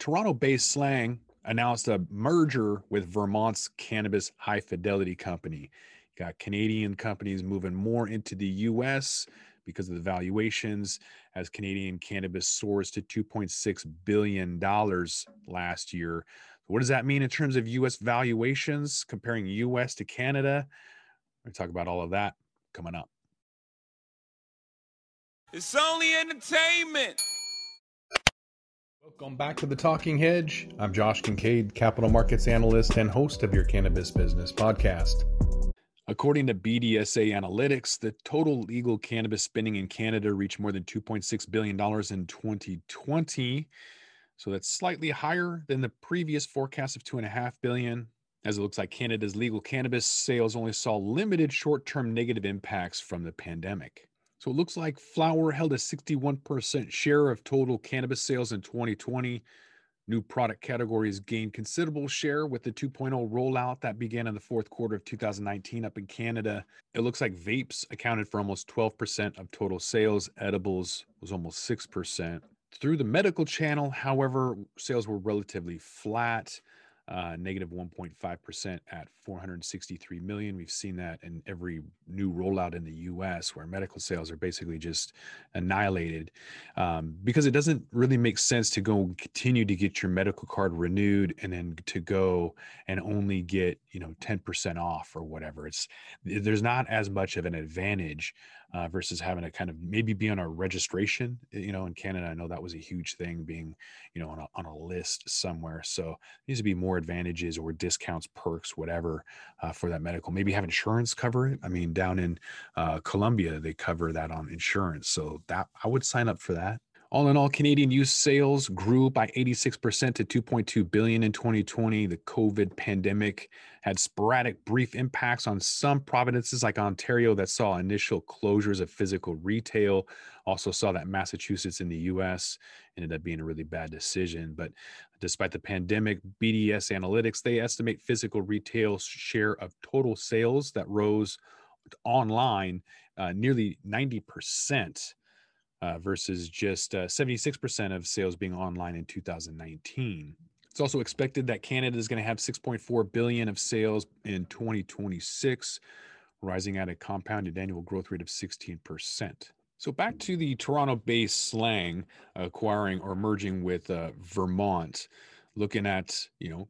Toronto based Slang announced a merger with Vermont's Cannabis High Fidelity Company. got Canadian companies moving more into the US because of the valuations as Canadian cannabis soars to $2.6 billion last year. What does that mean in terms of US valuations, comparing US to Canada? We're talk about all of that coming up. It's only entertainment. Welcome back to the Talking Hedge. I'm Josh Kincaid, capital markets analyst and host of your cannabis business podcast. According to BDSA Analytics, the total legal cannabis spending in Canada reached more than $2.6 billion in 2020. So that's slightly higher than the previous forecast of 2.5 billion. As it looks like Canada's legal cannabis sales only saw limited short term negative impacts from the pandemic. So it looks like flower held a 61% share of total cannabis sales in 2020. New product categories gained considerable share with the 2.0 rollout that began in the fourth quarter of 2019 up in Canada. It looks like vapes accounted for almost 12% of total sales, edibles was almost 6%. Through the medical channel, however, sales were relatively flat negative 1.5% at 463 million. We've seen that in every new rollout in the US where medical sales are basically just annihilated um, because it doesn't really make sense to go continue to get your medical card renewed and then to go and only get, you know, 10% off or whatever. It's there's not as much of an advantage uh, versus having to kind of maybe be on a registration. You know, in Canada, I know that was a huge thing, being you know on a, on a list somewhere. So needs to be more advantages or discounts, perks, whatever uh, for that medical. Maybe have insurance cover it. I mean, down in uh, Colombia, they cover that on insurance, so that I would sign up for that. All in all, Canadian use sales grew by 86% to 2.2 billion in 2020. The COVID pandemic had sporadic brief impacts on some provinces like Ontario that saw initial closures of physical retail. Also saw that Massachusetts in the US ended up being a really bad decision, but despite the pandemic, BDS Analytics they estimate physical retail share of total sales that rose online uh, nearly 90% uh, versus just uh, 76% of sales being online in 2019. It's also expected that Canada is going to have 6.4 billion of sales in 2026, rising at a compounded annual growth rate of 16%. So back to the Toronto-based slang acquiring or merging with uh, Vermont, looking at you know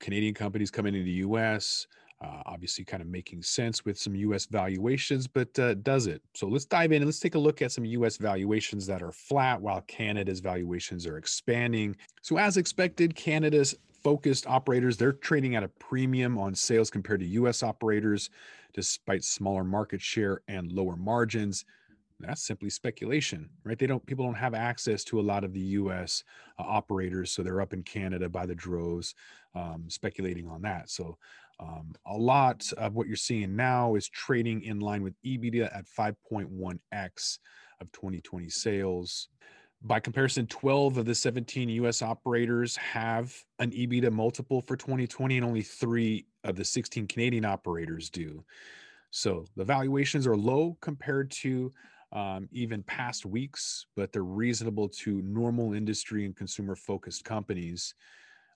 Canadian companies coming into the U.S. Uh, obviously, kind of making sense with some US valuations, but uh, does it? So let's dive in and let's take a look at some US valuations that are flat while Canada's valuations are expanding. So, as expected, Canada's focused operators they're trading at a premium on sales compared to US operators despite smaller market share and lower margins that's simply speculation right they don't people don't have access to a lot of the us uh, operators so they're up in canada by the droves um, speculating on that so um, a lot of what you're seeing now is trading in line with EBITDA at 5.1x of 2020 sales. By comparison, 12 of the 17 US operators have an EBITDA multiple for 2020, and only three of the 16 Canadian operators do. So the valuations are low compared to um, even past weeks, but they're reasonable to normal industry and consumer focused companies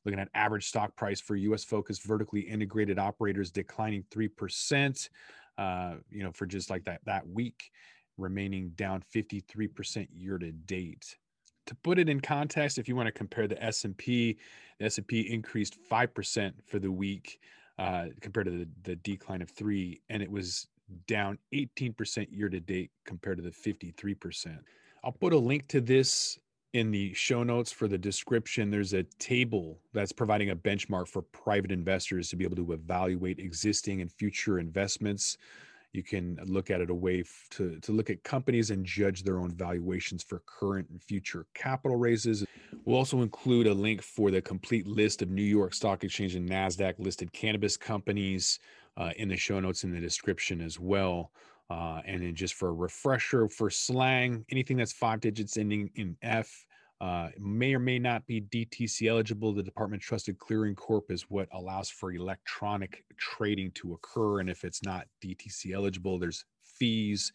looking at average stock price for US focused vertically integrated operators declining 3%, uh, you know, for just like that, that week, remaining down 53% year to date. To put it in context, if you want to compare the S&P, the S&P increased 5% for the week uh, compared to the, the decline of three, and it was down 18% year to date compared to the 53%. I'll put a link to this in the show notes for the description, there's a table that's providing a benchmark for private investors to be able to evaluate existing and future investments. You can look at it a way to, to look at companies and judge their own valuations for current and future capital raises. We'll also include a link for the complete list of New York Stock Exchange and NASDAQ listed cannabis companies uh, in the show notes in the description as well. Uh, and then just for a refresher for slang, anything that's five digits ending in F uh, may or may not be DTC eligible. The Department Trusted Clearing Corp is what allows for electronic trading to occur. And if it's not DTC eligible, there's fees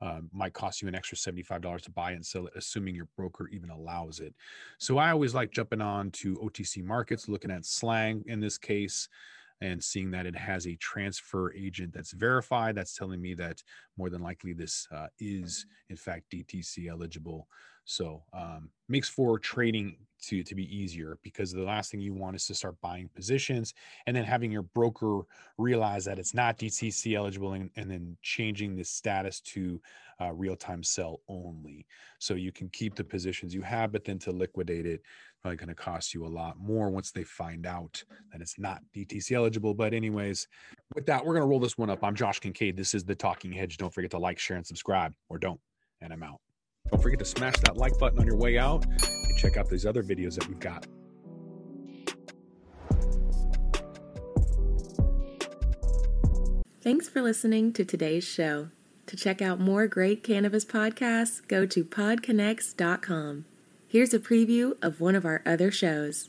uh, might cost you an extra $75 to buy and sell it, assuming your broker even allows it. So I always like jumping on to OTC markets, looking at slang in this case, and seeing that it has a transfer agent that's verified. That's telling me that more than likely this uh, is, in fact, DTC eligible. So um, makes for trading to to be easier because the last thing you want is to start buying positions and then having your broker realize that it's not DTC eligible and, and then changing the status to uh, real time sell only. So you can keep the positions you have, but then to liquidate it, probably going to cost you a lot more once they find out that it's not DTC eligible. But anyways, with that, we're going to roll this one up. I'm Josh Kincaid. This is the Talking Hedge. Don't forget to like, share, and subscribe, or don't. And I'm out. Don't forget to smash that like button on your way out and check out these other videos that we've got. Thanks for listening to today's show. To check out more great cannabis podcasts, go to podconnects.com. Here's a preview of one of our other shows.